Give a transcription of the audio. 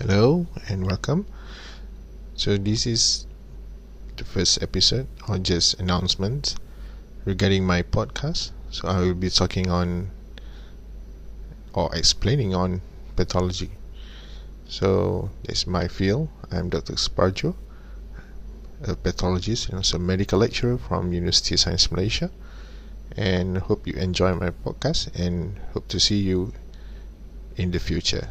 Hello and welcome. So this is the first episode or just announcement regarding my podcast. So I will be talking on or explaining on pathology. So that's my field. I'm Dr. Sparjo, a pathologist and also medical lecturer from University of Science Malaysia. And hope you enjoy my podcast and hope to see you in the future.